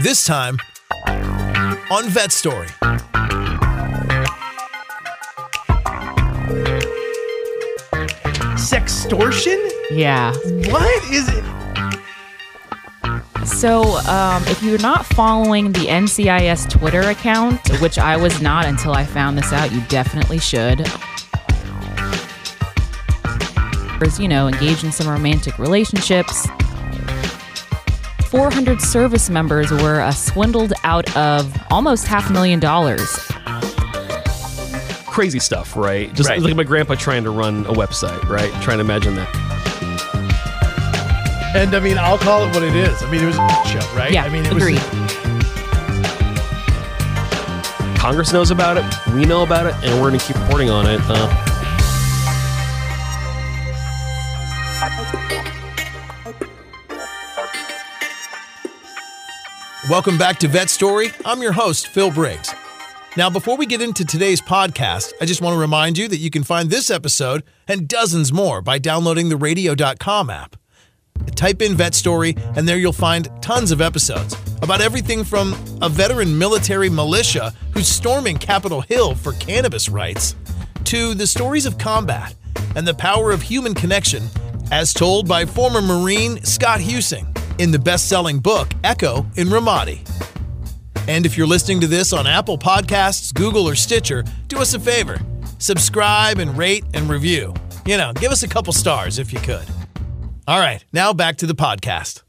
This time on Vet Story. Sextortion? Yeah. What is it? So, um, if you're not following the NCIS Twitter account, which I was not until I found this out, you definitely should. You know, engage in some romantic relationships. 400 service members were uh, swindled out of almost half a million dollars. Crazy stuff, right? Just Right. like my grandpa trying to run a website, right? Trying to imagine that. And I mean, I'll call it what it is. I mean, it was a show, right? Yeah, I mean, it agreed. was. Congress knows about it, we know about it, and we're going to keep reporting on it. Uh, Welcome back to Vet Story. I'm your host, Phil Briggs. Now, before we get into today's podcast, I just want to remind you that you can find this episode and dozens more by downloading the radio.com app. Type in Vet Story, and there you'll find tons of episodes about everything from a veteran military militia who's storming Capitol Hill for cannabis rights to the stories of combat and the power of human connection, as told by former Marine Scott Huesing in the best selling book Echo in Ramadi. And if you're listening to this on Apple Podcasts, Google, or Stitcher, do us a favor subscribe and rate and review. You know, give us a couple stars if you could. All right, now back to the podcast.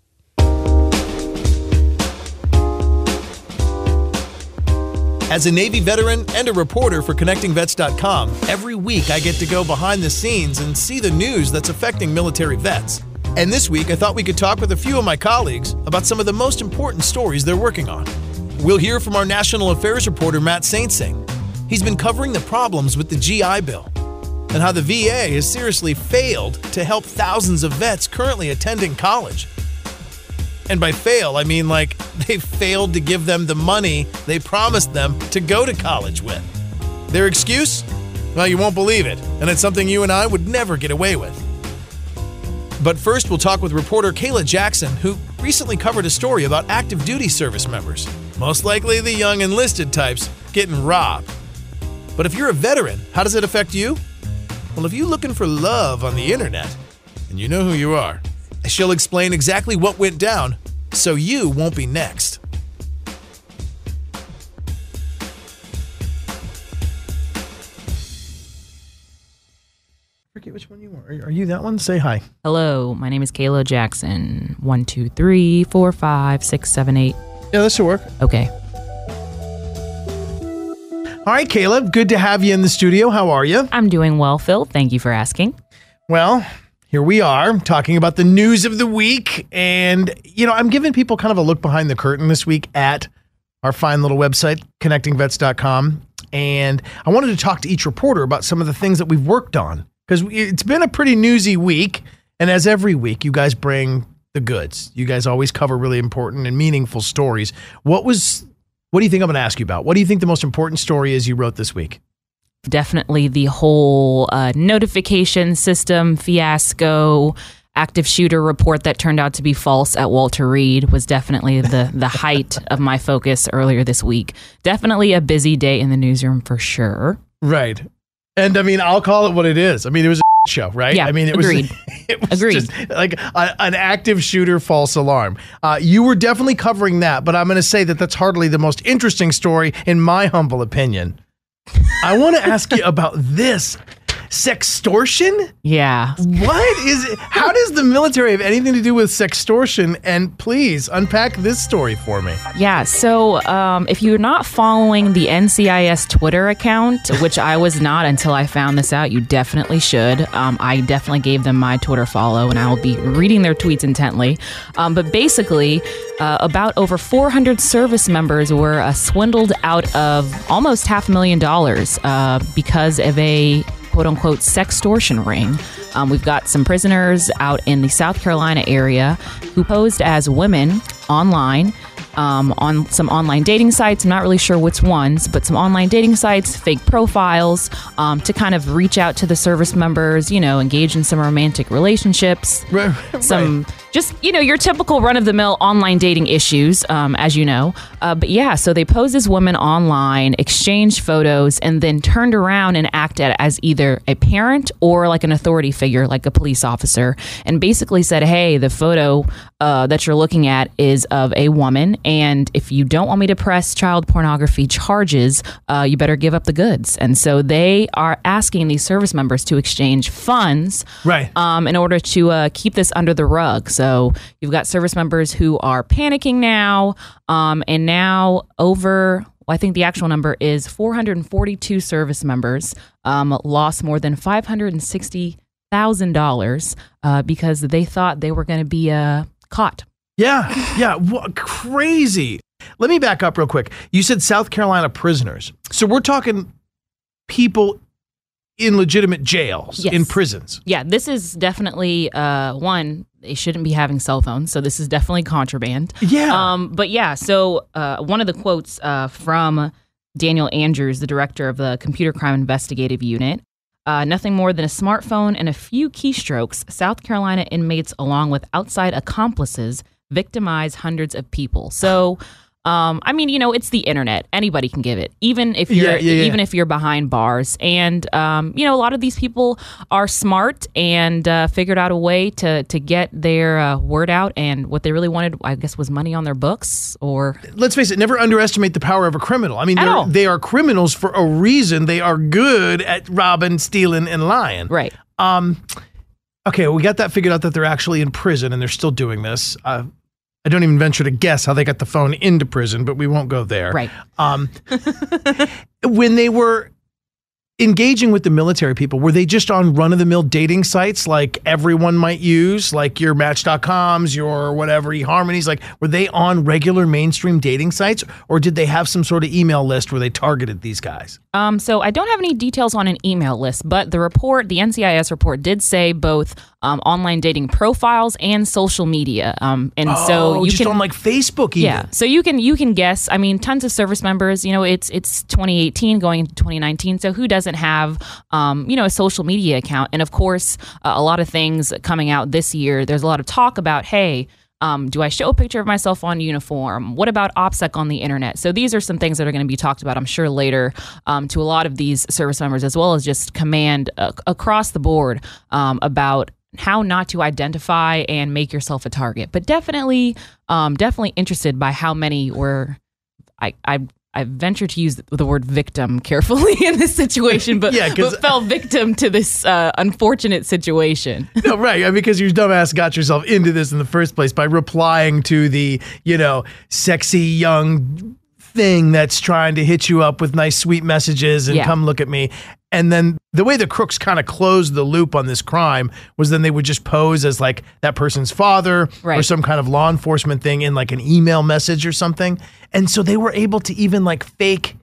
As a Navy veteran and a reporter for ConnectingVets.com, every week I get to go behind the scenes and see the news that's affecting military vets. And this week I thought we could talk with a few of my colleagues about some of the most important stories they're working on. We'll hear from our national affairs reporter Matt Saintsing. He's been covering the problems with the GI Bill and how the VA has seriously failed to help thousands of vets currently attending college. And by fail, I mean like they failed to give them the money they promised them to go to college with. Their excuse? Well, you won't believe it, and it's something you and I would never get away with. But first, we'll talk with reporter Kayla Jackson, who recently covered a story about active duty service members, most likely the young enlisted types, getting robbed. But if you're a veteran, how does it affect you? Well, if you're looking for love on the internet, and you know who you are, she'll explain exactly what went down so you won't be next. Are. You that one? Say hi. Hello, my name is Kayla Jackson. One, two, three, four, five, six, seven, eight. Yeah, this should work. Okay. All right, Kayla. Good to have you in the studio. How are you? I'm doing well, Phil. Thank you for asking. Well, here we are talking about the news of the week. And, you know, I'm giving people kind of a look behind the curtain this week at our fine little website, connectingvets.com. And I wanted to talk to each reporter about some of the things that we've worked on because it's been a pretty newsy week. And as every week, you guys bring the goods. You guys always cover really important and meaningful stories. What was, what do you think I'm going to ask you about? What do you think the most important story is you wrote this week? Definitely the whole uh, notification system fiasco, active shooter report that turned out to be false at Walter Reed was definitely the the height of my focus earlier this week. Definitely a busy day in the newsroom for sure. Right. And I mean, I'll call it what it is. I mean, it was a show, right? Yeah, I mean, it agreed. was it was Agreed. just like a, an active shooter false alarm. Uh, you were definitely covering that, but I'm going to say that that's hardly the most interesting story, in my humble opinion. I want to ask you about this. Sextortion? Yeah. What is it? How does the military have anything to do with sextortion? And please unpack this story for me. Yeah. So um, if you're not following the NCIS Twitter account, which I was not until I found this out, you definitely should. Um, I definitely gave them my Twitter follow, and I will be reading their tweets intently. Um, but basically, uh, about over 400 service members were uh, swindled out of almost half a million dollars uh, because of a quote unquote sextortion ring. Um, we've got some prisoners out in the South Carolina area who posed as women online um, on some online dating sites. I'm not really sure which ones, but some online dating sites, fake profiles um, to kind of reach out to the service members, you know, engage in some romantic relationships, Right, some just, you know, your typical run of the mill online dating issues, um, as you know. Uh, but yeah, so they posed as women online, exchanged photos, and then turned around and acted as either a parent or like an authority figure, like a police officer, and basically said, hey, the photo uh, that you're looking at is of a woman. And if you don't want me to press child pornography charges, uh, you better give up the goods. And so they are asking these service members to exchange funds Right. um, in order to uh, keep this under the rug. So you've got service members who are panicking now, um, and now over. I think the actual number is 442 service members um, lost more than 560 thousand uh, dollars because they thought they were going to be uh, caught. Yeah, yeah, what crazy. Let me back up real quick. You said South Carolina prisoners. So we're talking people in legitimate jails, Yes. in prisons. Yeah, this is definitely uh, one. They shouldn't be having cell phones, so this is definitely contraband. Yeah. Um, but yeah, so uh, one of the quotes uh, from Daniel Andrews, the director of the Computer Crime Investigative Unit. Uh, nothing more than a smartphone and a few keystrokes, South Carolina inmates, along with outside accomplices, victimize hundreds of people. So, um, I mean, you know, it's the internet. Anybody can give it, even if you're Yeah, yeah, yeah. even if you're behind bars. And um, you know, a lot of these people are smart and uh, figured out a way to to get their uh, word out. And what they really wanted, I guess, was money on their books. Or Let's face it, never underestimate the power of a criminal. I mean, they are criminals for a reason. They are good at robbing, stealing, and lying. right, Um, okay, we got that figured out that they're actually in prison and they're still doing this. Uh, I don't even venture to guess how they got the phone into prison, but we won't go there. right. Um, when they were engaging with the military people, were they just on run of the mill dating sites like everyone might use, like your Match.coms, your whatever, eHarmonies? Like, were they on regular mainstream dating sites or did they have some sort of email list where they targeted these guys? Um, so I don't have any details on an email list, but the report, the NCIS report, did say both um, online dating profiles and social media. Um, and so oh, you just can on like Facebook, even. Yeah, so you can you can guess. I mean, tons of service members. You know, it's it's 2018 going into 2019. So who doesn't have um, you know a social media account? And of course, uh, a lot of things coming out this year. There's a lot of talk about hey. Um, do I show a picture of myself on uniform? What about OPSEC on the internet? So these are some things that are going to be talked about, I'm sure, later um, to a lot of these service members, as well as just command uh, across the board um, about how not to identify and make yourself a target. But definitely, um, definitely interested by how many were. I I I venture to use the word victim carefully in this situation, but, yeah, but fell victim to this uh, unfortunate situation. No, right. uh, Because your dumbass got yourself into this in the first place by replying to the, you know, sexy young thing that's trying to hit you up with nice, sweet messages and Yeah. come look at me. And then the way the crooks kind of closed the loop on this crime was then they would just pose as like that person's father or some kind of law enforcement thing in like an email message or something. And so they were able to even like fake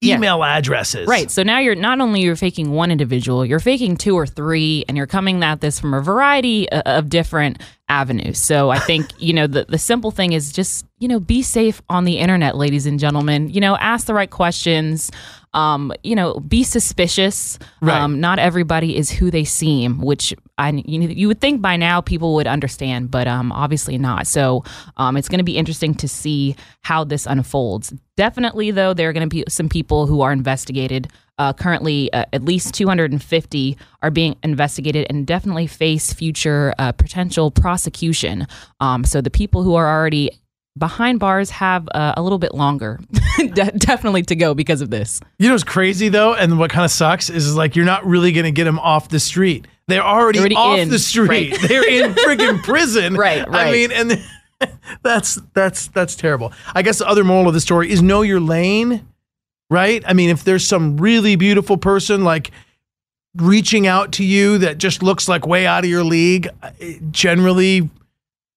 Yeah. email addresses. Right. So now you're not only you're faking one individual, you're faking two or three, and you're coming at this from a variety of different avenues. So I think you know the the simple thing is just you know be safe on the internet, ladies and gentlemen. You know, ask the right questions. Um, you know, be suspicious. Right. Um, not everybody is who they seem, which I you, know, you would think by now people would understand, but um, obviously not. So um, it's going to be interesting to see how this unfolds. Definitely, though, there are going to be some people who are investigated. Uh, currently, uh, at least 250 are being investigated and definitely face future uh, potential prosecution. Um, so the people who are already behind bars have uh, a little bit longer, De- definitely to go because of this. You know what's crazy though, and what kind of sucks is, is like you're not really going to get them off the street. They're already, They're already off in, the street. right. They're in friggin' prison. Right, right. I mean, and that's that's that's terrible. I guess the other moral of the story is know your lane, right? I mean, if there's some really beautiful person like reaching out to you that just looks like way out of your league, uh, generally.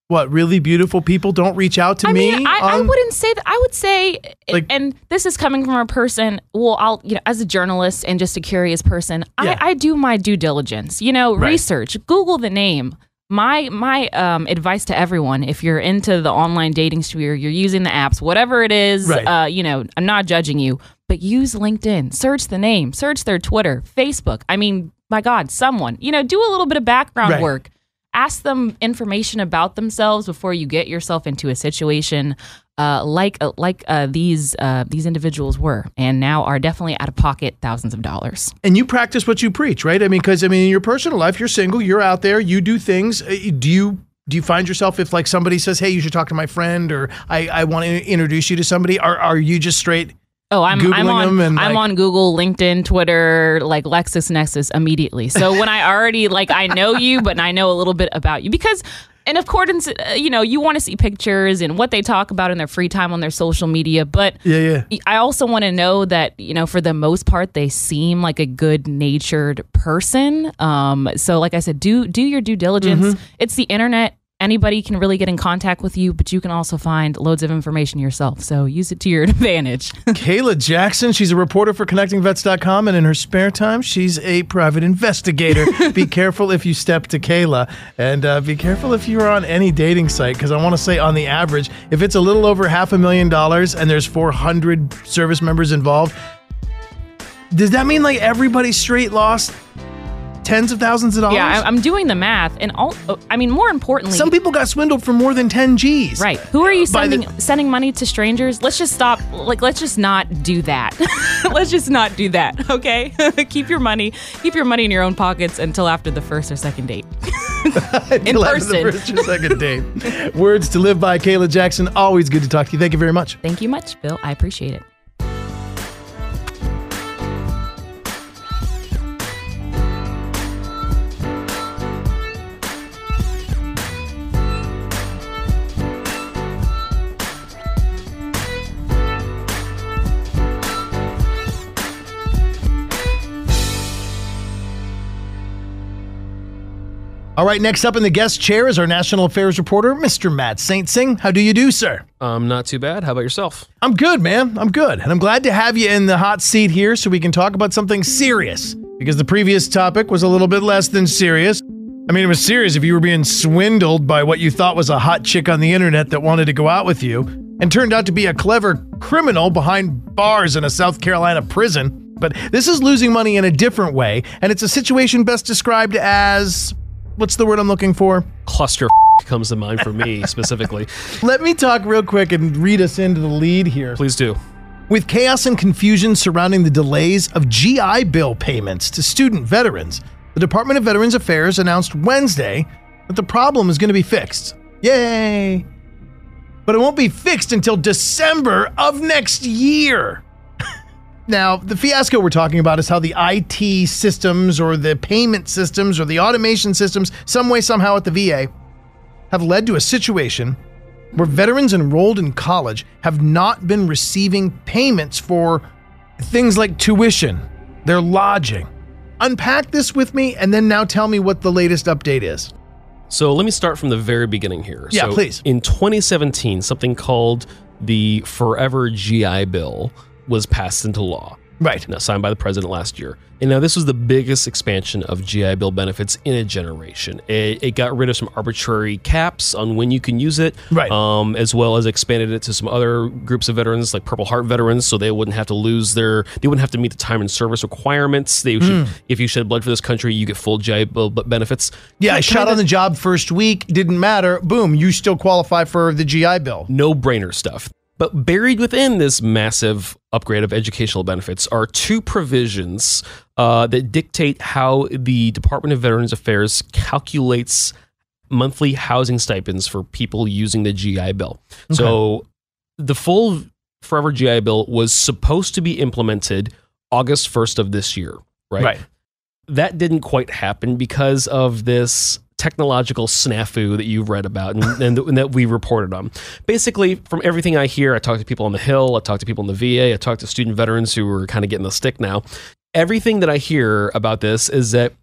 What really beautiful people don't reach out to I me? mean, I, I wouldn't say that. I would say, Like- and this is coming from a person. Well, I'll, you know, as a journalist and just a curious person, Yeah. I, I do my due diligence. You know, Right. research, Google the name. My my um, advice to everyone: if you're into the online dating sphere, you're using the apps, whatever it is. Right. Uh, you know, I'm not judging you, but use LinkedIn. Search the name. Search their Twitter, Facebook. I mean, my God, someone. You know, do a little bit of background Right. work ask them information about themselves before you get yourself into a situation uh, like uh, like uh, these uh, these individuals were, and now are definitely out of pocket thousands of dollars. and you practice what you preach, right? I mean, because I mean, in your personal life, you're single, you're out there, you do things. Uh, Do you do you find yourself if like somebody says, "Hey, you should talk to my friend," or "I, I want to introduce you to somebody," are are you just straight? Oh, I'm Googling I'm on and, I'm like- on Google, LinkedIn, Twitter, like LexisNexis immediately. So when I already like I know you, but I know a little bit about you because. In accordance, uh, you know, you want to see pictures and what they talk about in their free time on their social media, but Yeah, yeah. I also want to know that, you know, for the most part, they seem like a good natured person. Um, so like I said, do do your due diligence. Mm-hmm. It's the internet. Anybody can really get in contact with you, but you can also find loads of information yourself. So use it to your advantage. Kayla Jackson, she's a reporter for ConnectingVets.com, and in her spare time, she's a private investigator. be careful if you step to Kayla, and uh, be careful if you're on any dating site, because I want to say, on the average, if it's a little over half a million dollars and there's 400 service members involved, does that mean like everybody straight lost tens of thousands of dollars? yeah, I, I'm doing the math, and all. Uh, I mean, more importantly, Some people got swindled for more than 10 G's. Right. Who are you By the- sending sending money to strangers? Let's just stop. Like, let's just not do that. let's just not do that. Okay. keep your money. Keep your money in your own pockets until after the first or second date. in Until after the person. first or second date. Words to live by, Kayla Jackson. Always good to talk to you. Thank you very much. Thank you much, Bill. I appreciate it. All right, next up in the guest chair is our national affairs reporter, Mr. Matt Saintsing. How do you do, sir? Um, not too bad. How about yourself? I'm good, man. I'm good. And I'm glad to have you in the hot seat here so we can talk about something serious. Because the previous topic was a little bit less than serious. I mean, it was serious if you were being swindled by what you thought was a hot chick on the internet that wanted to go out with you and turned out to be a clever criminal behind bars in a South Carolina prison. But this is losing money in a different way, and it's a situation best described as what's the word I'm looking for? Cluster comes to mind for me specifically. Let me talk real quick and read us into the lead here. Please do. With chaos and confusion surrounding the delays of GI Bill payments to student veterans, the Department of Veterans Affairs announced Wednesday that the problem is going to be fixed. Yay! But it won't be fixed until December of next year. Now, the fiasco we're talking about is how the IT systems or the payment systems or the automation systems, some way, somehow at the VA, have led to a situation where veterans enrolled in college have not been receiving payments for things like tuition, their lodging. Unpack this with me and then now tell me what the latest update is. So let me start from the very beginning here. Yeah, so please. In 2017, something called the Forever GI Bill was passed into law. Right. Now, signed by the president last year. And now this was the biggest expansion of GI Bill benefits in a generation. It, it got rid of some arbitrary caps on when you can use it, Right. Um, as well as expanded it to some other groups of veterans, like Purple Heart veterans, so they wouldn't have to lose their, they wouldn't have to meet the time and service requirements. They should, if you shed blood for this country, you get full GI Bill benefits. Yeah, I shot on the job first week, didn't matter. Boom, you still qualify for the GI Bill. no brainer stuff. But buried within this massive upgrade of educational benefits are two provisions uh, that dictate how the Department of Veterans Affairs calculates monthly housing stipends for people using the GI Bill. So the full Forever GI Bill was supposed to be implemented August 1st of this year, right? That didn't quite happen because of this technological snafu that you've read about and, and, and that we reported on. Basically, from everything I hear, I talk to people on the Hill, I talk to people in the VA, I talk to student veterans who are kind of getting the stick now. Everything that I hear about this is that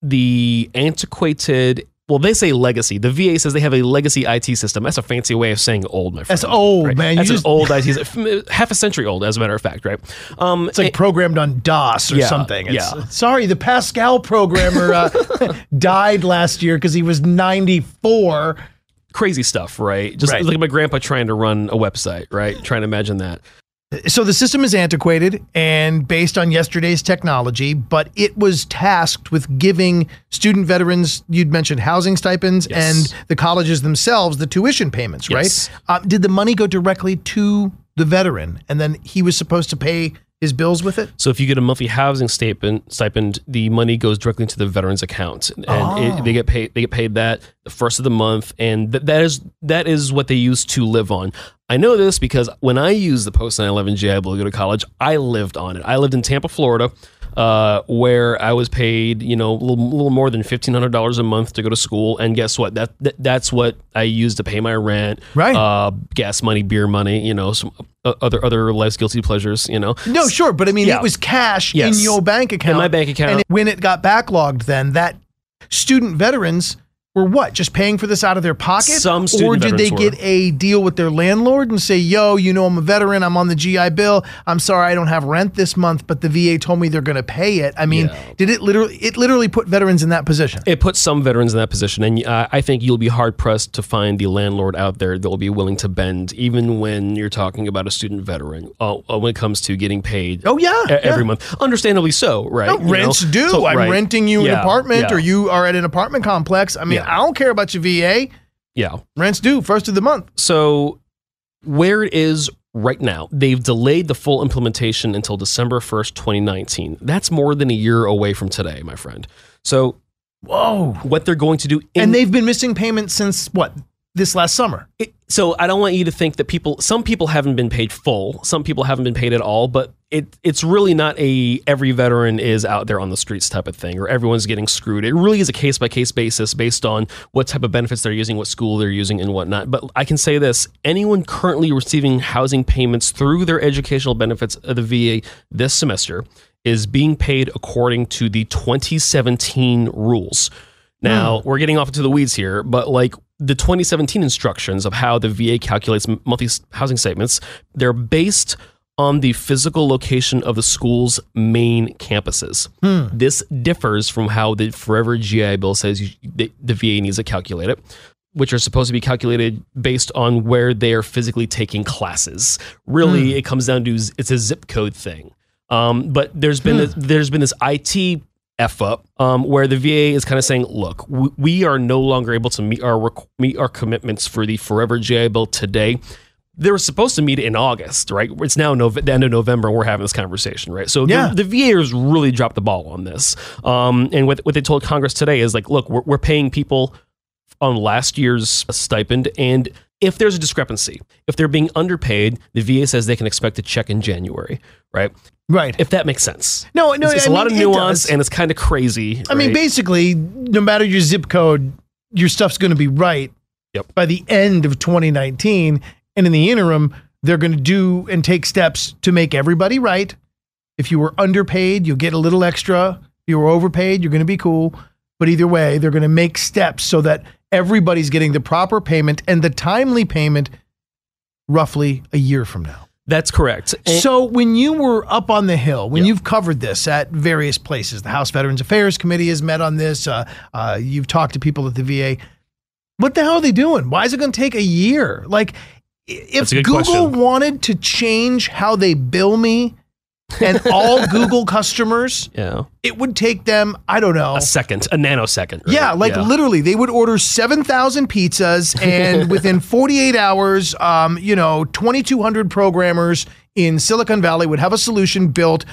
the antiquated well, they say legacy. The VA says they have a legacy IT system. That's a fancy way of saying old, my friend. That's old, right? man. You That's just- old IT, system. half a century old, as a matter of fact, right? Um, It's like programmed on DOS or Yeah, something. It's- yeah. Sorry, the Pascal programmer uh, died last year because he was 94. crazy stuff, right? Just Right. like my grandpa trying to run a website, right? Trying to imagine that. So the system is antiquated and based on yesterday's technology, but it was tasked with giving student veterans, you'd mentioned housing stipends, Yes. and the colleges themselves the tuition payments, Yes. right? Uh, did the money go directly to the veteran and then he was supposed to pay his bills with it? So if you get a monthly housing stipend, stipend, the money goes directly into the veteran's account, and Oh. it, ah. they get paid. They get paid that the first of the month, and th- that is that is what they use to live on. I know this because when I used the post 9/11 GI Bill to go to college, I lived on it. I lived in Tampa, Florida, uh, where I was paid, you know, a little, little more than fifteen hundred dollars a month to go to school, and guess what? That, that that's what I used to pay my rent, Right. Uh, gas money, beer money, you know, some uh, other other life's guilty pleasures, you know. No, sure, but I mean, Yeah. it was cash Yes. in your bank account. in my bank account. And it- when it got backlogged, then that student veterans were what? Just paying for this out of their pocket? Some student Or did they get a deal with their landlord and say, yo, you know, I'm a veteran. I'm on the GI Bill. I'm sorry I don't have rent this month, but the VA told me they're going to pay it. I mean, Yeah. did it literally, it literally put veterans in that position? It puts some veterans in that position, and uh, I think you'll be hard pressed to find the landlord out there that will be willing to bend, even when you're talking about a student veteran. Uh, uh, when it comes to getting paid, Oh, yeah, e- every yeah. month, understandably so, right? No, You know? rents do. So- I'm right. renting you an apartment yeah, or you are at an apartment complex. I mean, Yeah. I don't care about your VA. yeah. Rents due first of the month. So where it is right now, they've delayed the full implementation until December 1st, 2019. That's more than a year away from today, my friend. So Whoa. what they're going to do, in- And they've been missing payments since what? This last summer. it, so I don't want you to think that people some people haven't been paid full, some people haven't been paid at all, but it it's really not a every veteran is out there on the streets type of thing or everyone's getting screwed. It really is a case by case basis based on what type of benefits they're using, what school they're using and whatnot. But I can say this, anyone currently receiving housing payments through their educational benefits of the VA this semester is being paid according to the 2017 rules. Now, hmm. we're getting off into the weeds here, but like the 2017 instructions of how the VA calculates monthly housing statements, they're based on the physical location of the school's main campuses. Hmm. This differs from how the Forever GI Bill says you, the, the VA needs to calculate it, which are supposed to be calculated based on where they are physically taking classes. Really, hmm. it comes down to it's a zip code thing. Um, but there's been hmm. this, there's been this IT f up um, where the VA is kind of saying, look, w- we are no longer able to meet our requ- meet our commitments for the Forever GI Bill today. They were supposed to meet in August, right? It's now the end of November, and we're having this conversation, right? So Yeah. the, the VA has really dropped the ball on this. Um, and what, what they told Congress today is like, look, we're, we're paying people on last year's stipend. And if there's a discrepancy, if they're being underpaid, the VA says they can expect a check in January, right? Right. If that makes sense. no, no, it's, it's a lot of mean, nuance and it's kind of crazy. I mean, basically, no matter your zip code, your stuff's going to be right Yep. by the end of 2019. And in the interim, they're going to do and take steps to make everybody right. If you were underpaid, you'll get a little extra. If you were overpaid, you're going to be cool. But either way, they're going to make steps so that everybody's getting the proper payment and the timely payment roughly a year from now. That's correct. So when you were up on the hill, when you've covered this at various places, the House Veterans Affairs Committee has met on this. Uh, uh, you've talked to people at the VA. What the hell are they doing? Why is it going to take a year? Like, if Google question. wanted to change how they bill me and all Google customers, yeah, it would take them, I don't know. a second, a nanosecond. right? Yeah, like literally, they would order seven thousand pizzas, and within forty eight hours, um, you know, twenty two hundred programmers in Silicon Valley would have a solution built,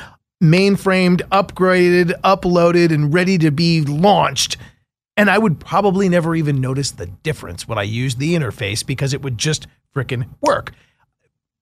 mainframed, upgraded, uploaded, and ready to be launched. And I would probably never even notice the difference when I used the interface because it would just frickin' work.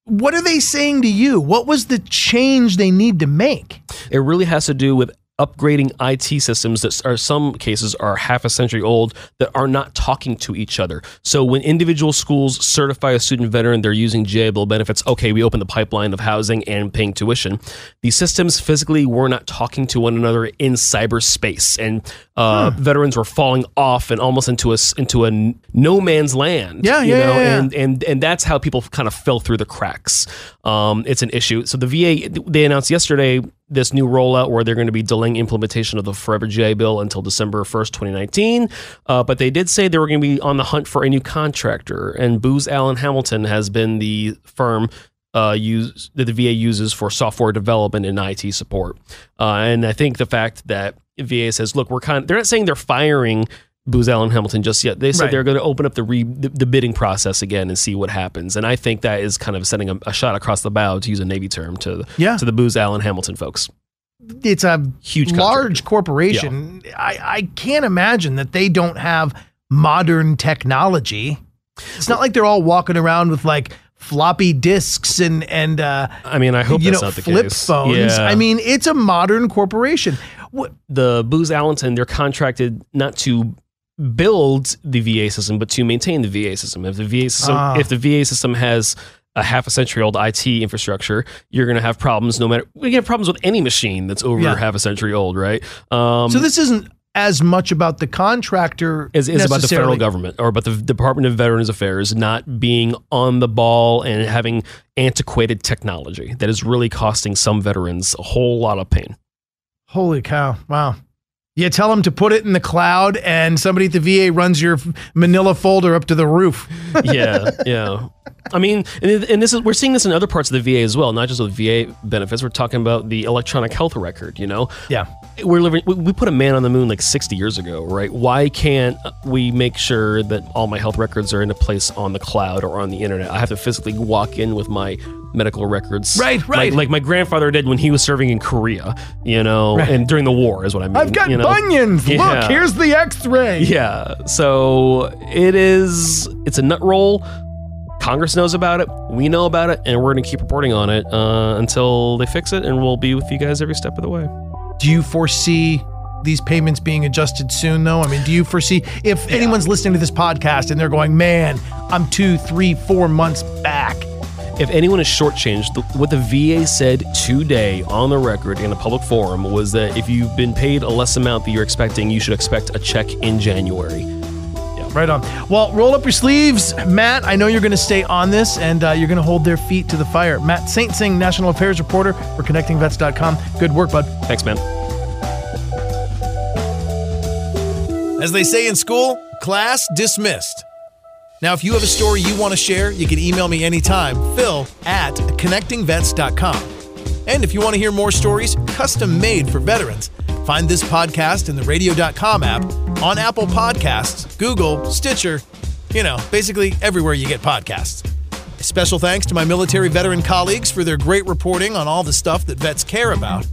What are they saying to you? What was the change they need to make? It really has to do with upgrading IT systems that are some cases are half a century old that are not talking to each other. So when individual schools certify a student veteran, they're using GI Bill benefits. Okay, we open the pipeline of housing and paying tuition. These systems physically were not talking to one another in cyberspace, and uh, hmm. veterans were falling off and almost into a into a no man's land. Yeah, yeah, know? yeah, yeah. And and and that's how people kind of fell through the cracks. Um, it's an issue. So the VA they announced yesterday this new rollout where they're going to be delaying implementation of the Forever GI bill until December 1st, 2019. Uh, but they did say they were going to be on the hunt for a new contractor. And Booz Allen Hamilton has been the firm uh, use, that the VA uses for software development and IT support. Uh, and I think the fact that VA says, look, we're kind of, they're not saying they're firing Booz Allen Hamilton just yet. They said right. they're going to open up the, re, the, the bidding process again and see what happens. And I think that is kind of sending a, a shot across the bow, to use a Navy term, to yeah. to the Booz Allen Hamilton folks. It's a huge, large corporation. Yeah. I, I can't imagine that they don't have modern technology. It's not like they're all walking around with like floppy disks and and uh, I mean, I hope you know not the flip phones. Yeah. I mean, it's a modern corporation. What, the Booz Allen, they're contracted not to build the VA system, but to maintain the VA system. If the VA system, ah. if the VA system has a half a century old IT infrastructure, you're going to have problems. No matter we have problems with any machine that's over yeah. half a century old, right? Um, so this isn't as much about the contractor as is about the federal government or about the Department of Veterans Affairs not being on the ball and having antiquated technology that is really costing some veterans a whole lot of pain. Holy cow! Wow. You tell them to put it in the cloud, and somebody at the VA runs your Manila folder up to the roof. yeah, yeah. I mean, and this is we're seeing this in other parts of the VA as well, not just with VA benefits. We're talking about the electronic health record. You know, yeah. We're living. We put a man on the moon like 60 years ago, right? Why can't we make sure that all my health records are in a place on the cloud or on the internet? I have to physically walk in with my medical records. Right, right. Like, like, my grandfather did when he was serving in Korea, you know, right. and during the war is what I mean. I've got you know? bunions. Yeah. Look, here's the x-ray. Yeah. So it is it's a nut roll. Congress knows about it. We know about it, and we're going to keep reporting on it uh, until they fix it, and we'll be with you guys every step of the way. Do you foresee these payments being adjusted soon, though? I mean, do you foresee if yeah. anyone's listening to this podcast and they're going, man, I'm two, three, four months back? If anyone is shortchanged, what the VA said today on the record in a public forum was that if you've been paid a less amount that you're expecting, you should expect a check in January. Yeah, right on. Well, roll up your sleeves, Matt. I know you're going to stay on this and uh, you're going to hold their feet to the fire. Matt Saintsing, National Affairs reporter for ConnectingVets.com. Good work, bud. Thanks, man. As they say in school, class dismissed. Now, if you have a story you want to share, you can email me anytime, phil at connectingvets.com. And if you want to hear more stories custom made for veterans, find this podcast in the radio.com app, on Apple Podcasts, Google, Stitcher, you know, basically everywhere you get podcasts. Special thanks to my military veteran colleagues for their great reporting on all the stuff that vets care about.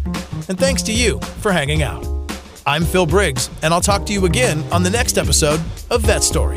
And thanks to you for hanging out. I'm Phil Briggs, and I'll talk to you again on the next episode of Vet Story.